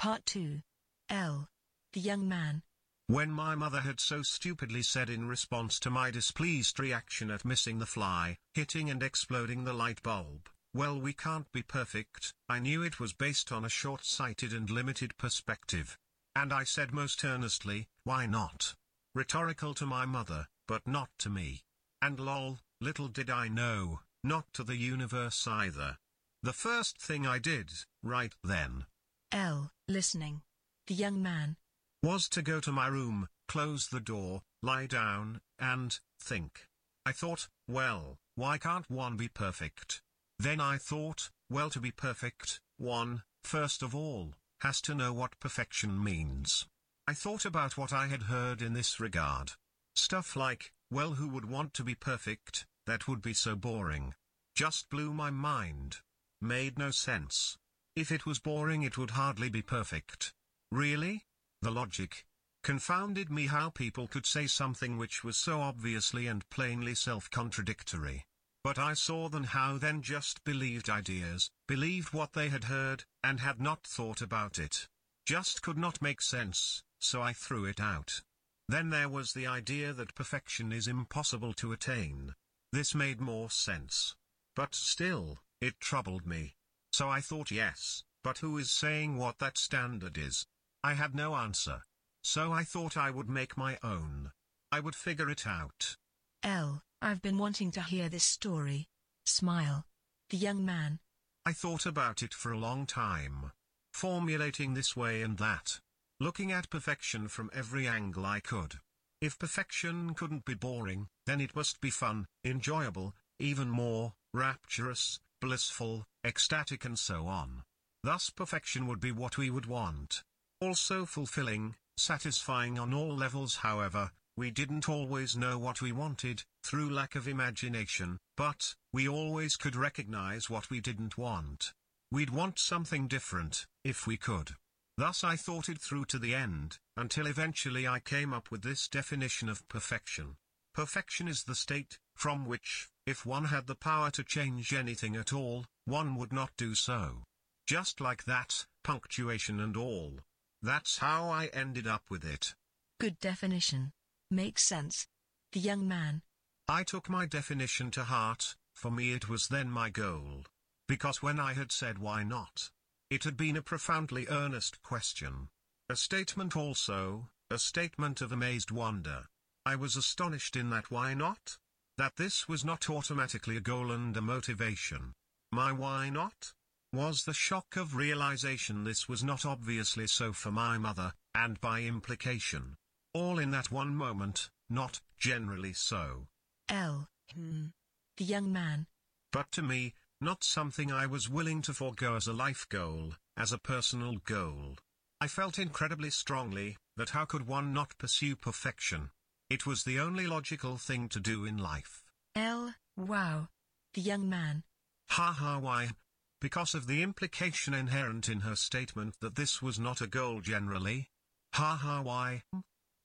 Part 2. L. The young man. When my mother had so stupidly said in response to my displeased reaction at missing the fly, hitting and exploding the light bulb, well we can't be perfect, I knew it was based on a short-sighted and limited perspective. And I said most earnestly, why not? Rhetorical to my mother, but not to me. And lol, little did I know, not to the universe either. The first thing I did, right then, L. Listening. The young man. was to go to my room, close the door, lie down, and think. I thought, well, why can't one be perfect? Then I thought, well to be perfect, one, first of all, has to know what perfection means. I thought about what I had heard in this regard. Stuff like, well who would want to be perfect, that would be so boring. Just blew my mind. Made no sense. If it was boring it would hardly be perfect. Really? The logic. Confounded me how people could say something which was so obviously and plainly self-contradictory. But I saw them how then just believed ideas, believed what they had heard, and had not thought about it. Just could not make sense, so I threw it out. Then there was the idea that perfection is impossible to attain. This made more sense. But still, it troubled me. So I thought yes, but who is saying what that standard is? I had no answer. So I thought I would make my own. I would figure it out. L. I've been wanting to hear this story. Smile. The young man. I thought about it for a long time. Formulating this way and that. Looking at perfection from every angle I could. If perfection couldn't be boring, then it must be fun, enjoyable, even more, rapturous, blissful, ecstatic and so on. Thus perfection would be what we would want. Also fulfilling, satisfying on all levels however, we didn't always know what we wanted, through lack of imagination, but, we always could recognize what we didn't want. We'd want something different, if we could. Thus I thought it through to the end, until eventually I came up with this definition of perfection. Perfection is the state, from which, if one had the power to change anything at all, one would not do so. Just like that, punctuation and all. That's how I ended up with it. Good definition. Makes sense. The young man. I took my definition to heart, for me it was then my goal. Because when I had said why not, it had been a profoundly earnest question. A statement also, a statement of amazed wonder. I was astonished in that why not? That this was not automatically a goal and a motivation. My why not? Was the shock of realization this was not obviously so for my mother, and by implication. All in that one moment, not generally so. L. Hmm. The young man. But to me, not something I was willing to forego as a life goal, as a personal goal. I felt incredibly strongly, that how could one not pursue perfection? It was the only logical thing to do in life. L. Wow. The young man. Ha ha why? Because of the implication inherent in her statement that this was not a goal generally. Ha ha why?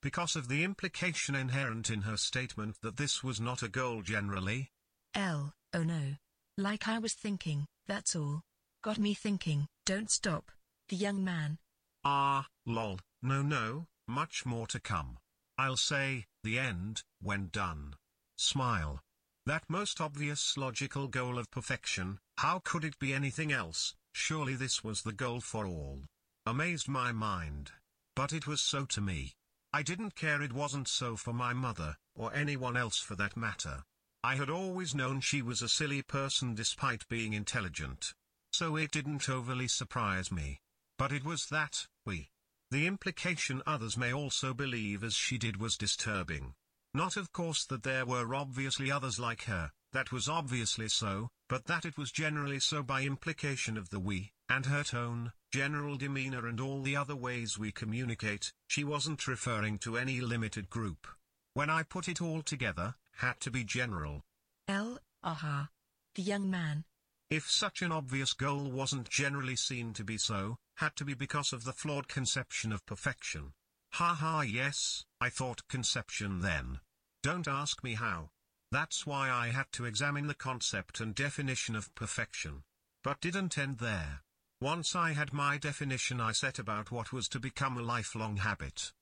Because of the implication inherent in her statement that this was not a goal generally. L. Oh no. Like I was thinking, that's all. Got me thinking, don't stop. The young man. Ah, lol, no no, much more to come. I'll say, the end, when done. Smile. That most obvious logical goal of perfection, how could it be anything else, surely this was the goal for all. Amazed my mind. But it was so to me. I didn't care it wasn't so for my mother, or anyone else for that matter. I had always known she was a silly person despite being intelligent. So it didn't overly surprise me. But it was that, we. The implication others may also believe as she did was disturbing. Not of course that there were obviously others like her, that was obviously so, but that it was generally so by implication of the we, and her tone, general demeanor and all the other ways we communicate, she wasn't referring to any limited group. When I put it all together, had to be general. L. Aha. The young man. If such an obvious goal wasn't generally seen to be so, had to be because of the flawed conception of perfection. Ha ha yes, I thought conception then. Don't ask me how. That's why I had to examine the concept and definition of perfection. But didn't end there. Once I had my definition I set about what was to become a lifelong habit.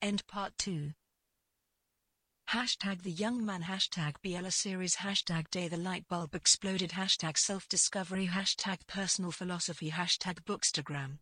End part 2. Hashtag the young man. Hashtag Biella series. Hashtag day the light bulb exploded. Hashtag self discovery hashtag personal philosophy. Hashtag bookstagram